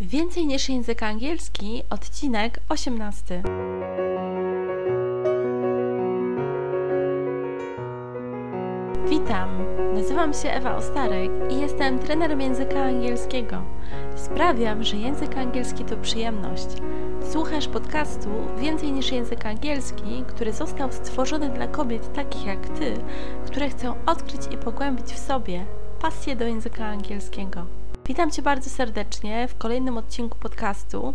Więcej niż język angielski, odcinek 18. Witam, nazywam się Ewa Ostarek i jestem trenerem języka angielskiego. Sprawiam, że język angielski to przyjemność. Słuchasz podcastu Więcej niż język angielski, który został stworzony dla kobiet takich jak ty, które chcą odkryć i pogłębić w sobie pasję do języka angielskiego. Witam Cię bardzo serdecznie w kolejnym odcinku podcastu.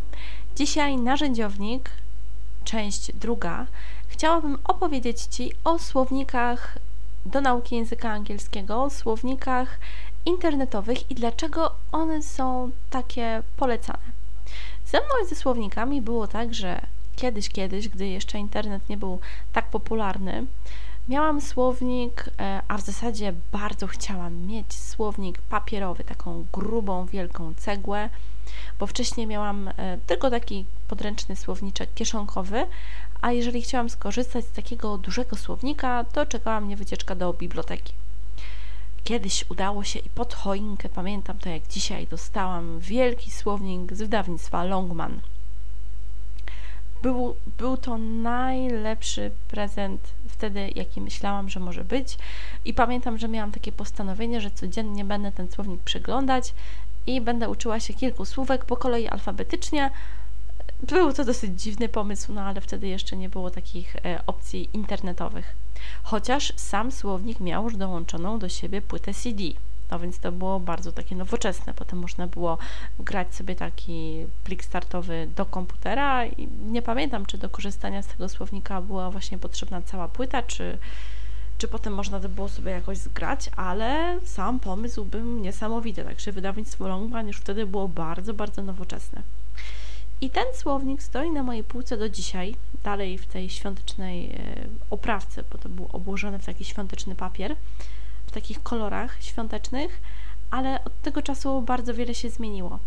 Dzisiaj narzędziownik, część druga. Chciałabym opowiedzieć Ci o słownikach do nauki języka angielskiego, słownikach internetowych i dlaczego one są takie polecane. Ze mną i ze słownikami było tak, że kiedyś, kiedyś, gdy jeszcze internet nie był tak popularny, Miałam słownik, e, a w zasadzie bardzo chciałam mieć słownik papierowy, taką grubą, wielką cegłę, bo wcześniej miałam e, tylko taki podręczny słowniczek kieszonkowy, a jeżeli chciałam skorzystać z takiego dużego słownika, to czekała mnie wycieczka do biblioteki. Kiedyś udało się i pod choinkę, pamiętam to jak dzisiaj, dostałam wielki słownik z wydawnictwa Longman. Był, był to najlepszy prezent wtedy, jaki myślałam, że może być. I pamiętam, że miałam takie postanowienie, że codziennie będę ten słownik przeglądać i będę uczyła się kilku słówek po kolei alfabetycznie. Był to dosyć dziwny pomysł, no ale wtedy jeszcze nie było takich e, opcji internetowych. Chociaż sam słownik miał już dołączoną do siebie płytę CD. No więc to było bardzo takie nowoczesne. Potem można było grać sobie taki plik startowy do komputera i nie pamiętam, czy do korzystania z tego słownika była właśnie potrzebna cała płyta, czy, czy potem można to było sobie jakoś zgrać, ale sam pomysł był niesamowity. Także wydawnictwo Longman już wtedy było bardzo, bardzo nowoczesne. I ten słownik stoi na mojej półce do dzisiaj, dalej w tej świątecznej e, oprawce, bo to był obłożony w taki świąteczny papier w takich kolorach świątecznych, ale od tego czasu bardzo wiele się zmieniło.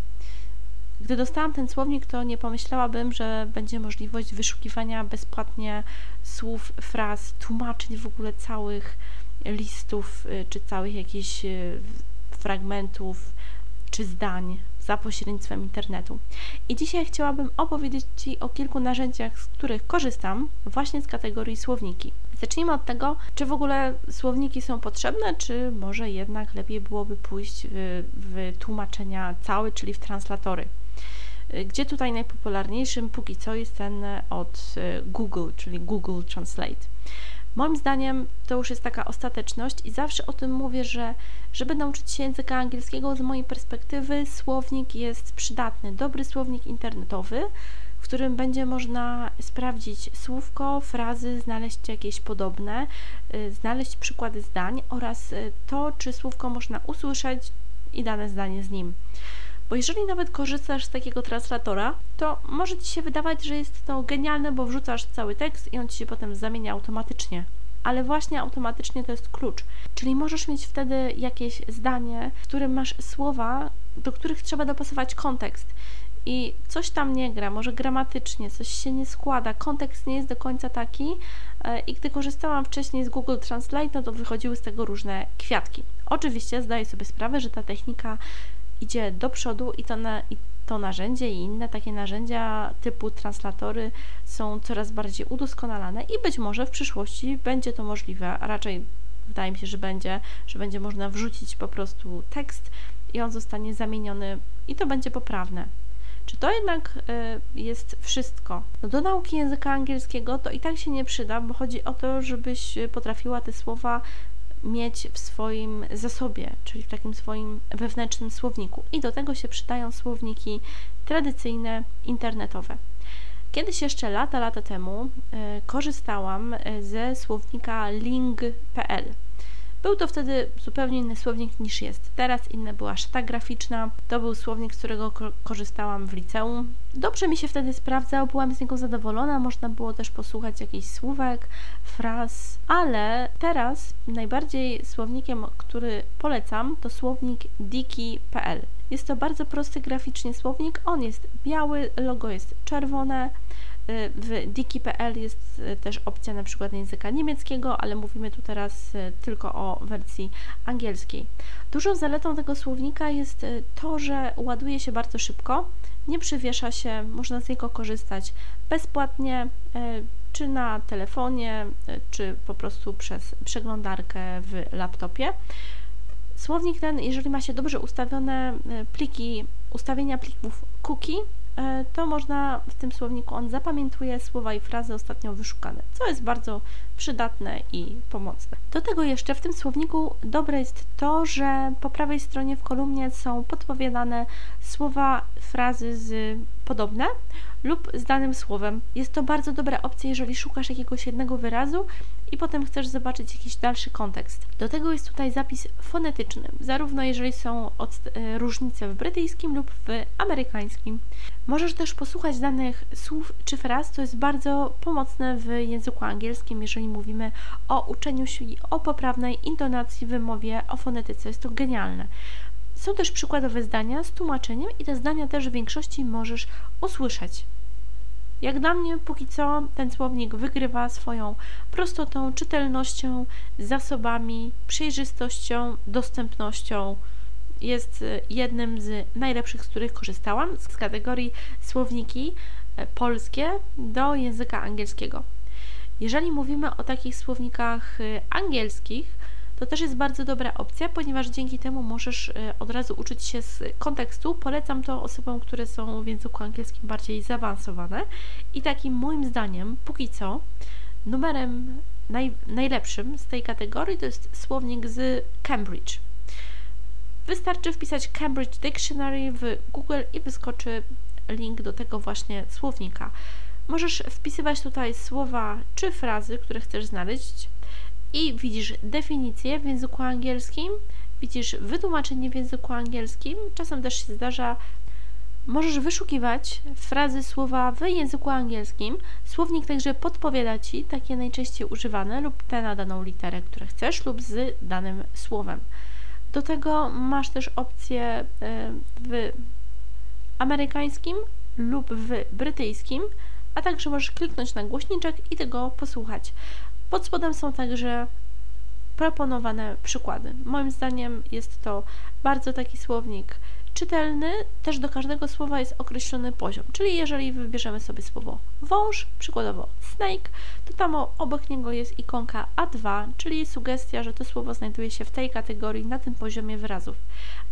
Gdy dostałam ten słownik, to nie pomyślałabym, że będzie możliwość wyszukiwania bezpłatnie słów, fraz, tłumaczeń w ogóle całych listów, y, czy całych jakichś y, fragmentów, czy zdań za pośrednictwem internetu. I dzisiaj chciałabym opowiedzieć Ci o kilku narzędziach, z których korzystam właśnie z kategorii słowniki. Zacznijmy od tego, czy w ogóle słowniki są potrzebne, czy może jednak lepiej byłoby pójść w, w tłumaczenia całe, czyli w translatory. Gdzie tutaj najpopularniejszym póki co jest ten od Google, czyli Google Translate. Moim zdaniem to już jest taka ostateczność i zawsze o tym mówię, że żeby nauczyć się języka angielskiego z mojej perspektywy słownik jest przydatny. Dobry słownik internetowy, w którym będzie można sprawdzić słówko, frazy, znaleźć jakieś podobne, y, znaleźć przykłady zdań oraz y, to, czy słówko można usłyszeć i dane zdanie z nim. Bo jeżeli nawet korzystasz z takiego translatora, to może Ci się wydawać, że jest to genialne, bo wrzucasz cały tekst i on Ci się potem zamienia automatycznie. Ale właśnie automatycznie to jest klucz. Czyli możesz mieć wtedy jakieś zdanie, w którym masz słowa, do których trzeba dopasować kontekst i coś tam nie gra, może gramatycznie, coś się nie składa, kontekst nie jest do końca taki e, i gdy korzystałam wcześniej z Google Translate, no to wychodziły z tego różne kwiatki. Oczywiście zdaję sobie sprawę, że ta technika idzie do przodu i to, na, i to narzędzie i inne takie narzędzia typu translatory są coraz bardziej udoskonalane i być może w przyszłości będzie to możliwe, a raczej wydaje mi się, że będzie, że będzie można wrzucić po prostu tekst i on zostanie zamieniony i to będzie poprawne. Czy to jednak y, jest wszystko? No do nauki języka angielskiego to i tak się nie przyda, bo chodzi o to, żebyś potrafiła te słowa mieć w swoim zasobie, czyli w takim swoim wewnętrznym słowniku. I do tego się przydają słowniki tradycyjne, internetowe. Kiedyś jeszcze lata, lata temu y, korzystałam ze słownika ling.pl. Był to wtedy zupełnie inny słownik niż jest teraz. Inna była szata graficzna. To był słownik, z którego ko korzystałam w liceum. Dobrze mi się wtedy sprawdzał, byłam z niego zadowolona. Można było też posłuchać jakichś słówek, fraz, ale teraz najbardziej słownikiem, który polecam, to słownik diki.pl. Jest to bardzo prosty graficznie słownik. On jest biały, logo jest czerwone. W diki.pl jest też opcja na przykład języka niemieckiego, ale mówimy tu teraz tylko o wersji angielskiej. Dużą zaletą tego słownika jest to, że ładuje się bardzo szybko, nie przywiesza się, można z niego korzystać bezpłatnie, czy na telefonie, czy po prostu przez przeglądarkę w laptopie. Słownik ten, jeżeli ma się dobrze ustawione pliki, ustawienia plików cookie, to można w tym słowniku, on zapamiętuje słowa i frazy ostatnio wyszukane, co jest bardzo przydatne i pomocne. Do tego jeszcze w tym słowniku dobre jest to, że po prawej stronie w kolumnie są podpowiadane słowa, frazy z podobne lub z danym słowem. Jest to bardzo dobra opcja, jeżeli szukasz jakiegoś jednego wyrazu i potem chcesz zobaczyć jakiś dalszy kontekst. Do tego jest tutaj zapis fonetyczny, zarówno jeżeli są e, różnice w brytyjskim lub w amerykańskim. Możesz też posłuchać danych słów czy fraz, co jest bardzo pomocne w języku angielskim, jeżeli mówimy o uczeniu się o poprawnej intonacji, wymowie, o fonetyce. Jest to genialne. Są też przykładowe zdania z tłumaczeniem i te zdania też w większości możesz usłyszeć. Jak dla mnie, póki co, ten słownik wygrywa swoją prostotą, czytelnością, zasobami, przejrzystością, dostępnością. Jest e, jednym z najlepszych, z których korzystałam, z kategorii słowniki e, polskie do języka angielskiego. Jeżeli mówimy o takich słownikach e, angielskich, to też jest bardzo dobra opcja, ponieważ dzięki temu możesz e, od razu uczyć się z kontekstu. Polecam to osobom, które są w języku angielskim bardziej zaawansowane. I takim moim zdaniem, póki co, numerem naj, najlepszym z tej kategorii to jest słownik z Cambridge. Wystarczy wpisać Cambridge Dictionary w Google i wyskoczy link do tego właśnie słownika. Możesz wpisywać tutaj słowa czy frazy, które chcesz znaleźć i widzisz definicję w języku angielskim, widzisz wytłumaczenie w języku angielskim. Czasem też się zdarza, możesz wyszukiwać frazy, słowa w języku angielskim. Słownik także podpowiada Ci takie najczęściej używane lub te na daną literę, które chcesz, lub z danym słowem. Do tego masz też opcję e, w amerykańskim lub w brytyjskim, a także możesz kliknąć na głośniczek i tego posłuchać. Pod spodem są także proponowane przykłady. Moim zdaniem jest to bardzo taki słownik czytelny, też do każdego słowa jest określony poziom. Czyli jeżeli wybierzemy sobie słowo wąż, przykładowo snake, to tam obok niego jest ikonka A2, czyli sugestia, że to słowo znajduje się w tej kategorii, na tym poziomie wyrazów.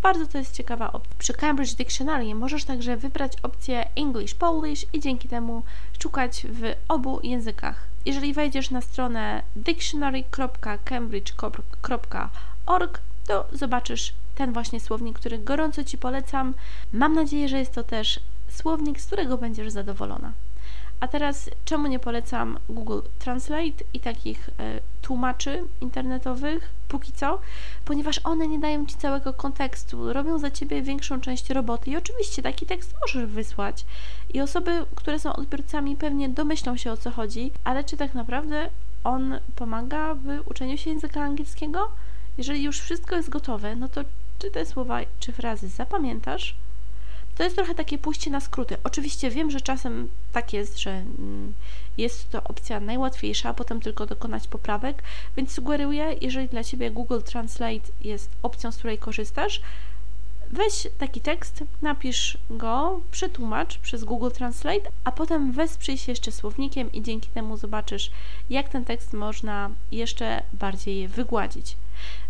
Bardzo to jest ciekawa opcja. Przy Cambridge Dictionary możesz także wybrać opcję English Polish i dzięki temu szukać w obu językach. Jeżeli wejdziesz na stronę dictionary.cambridge.org, to zobaczysz ten właśnie słownik, który gorąco Ci polecam. Mam nadzieję, że jest to też słownik, z którego będziesz zadowolona. A teraz, czemu nie polecam Google Translate i takich e, tłumaczy internetowych póki co? Ponieważ one nie dają Ci całego kontekstu, robią za Ciebie większą część roboty i oczywiście taki tekst możesz wysłać i osoby, które są odbiorcami pewnie domyślą się o co chodzi, ale czy tak naprawdę on pomaga w uczeniu się języka angielskiego? Jeżeli już wszystko jest gotowe, no to czy te słowa, czy frazy zapamiętasz? To jest trochę takie pójście na skróty. Oczywiście wiem, że czasem tak jest, że mm, jest to opcja najłatwiejsza, a potem tylko dokonać poprawek, więc sugeruję, jeżeli dla Ciebie Google Translate jest opcją, z której korzystasz, weź taki tekst, napisz go, przetłumacz przez Google Translate, a potem wesprzyj się jeszcze słownikiem i dzięki temu zobaczysz, jak ten tekst można jeszcze bardziej wygładzić.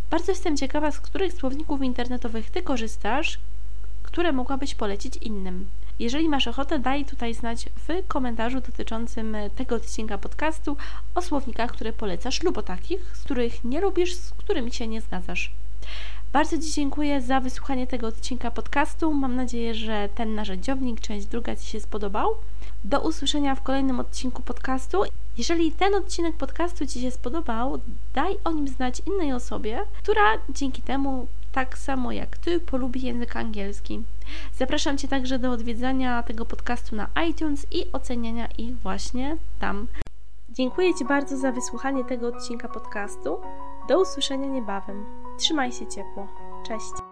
Bardzo jestem ciekawa, z których słowników internetowych Ty korzystasz, które mogłabyś polecić innym. Jeżeli masz ochotę, daj tutaj znać w komentarzu dotyczącym tego odcinka podcastu o słownikach, które polecasz lub o takich, z których nie lubisz, z którymi się nie zgadzasz. Bardzo Ci dziękuję za wysłuchanie tego odcinka podcastu. Mam nadzieję, że ten narzędziownik, część druga Ci się spodobał. Do usłyszenia w kolejnym odcinku podcastu. Jeżeli ten odcinek podcastu Ci się spodobał, daj o nim znać innej osobie, która dzięki temu tak samo jak Ty polubi język angielski. Zapraszam Cię także do odwiedzania tego podcastu na iTunes i oceniania ich właśnie tam. Dziękuję Ci bardzo za wysłuchanie tego odcinka podcastu. Do usłyszenia niebawem. Trzymaj się ciepło. Cześć.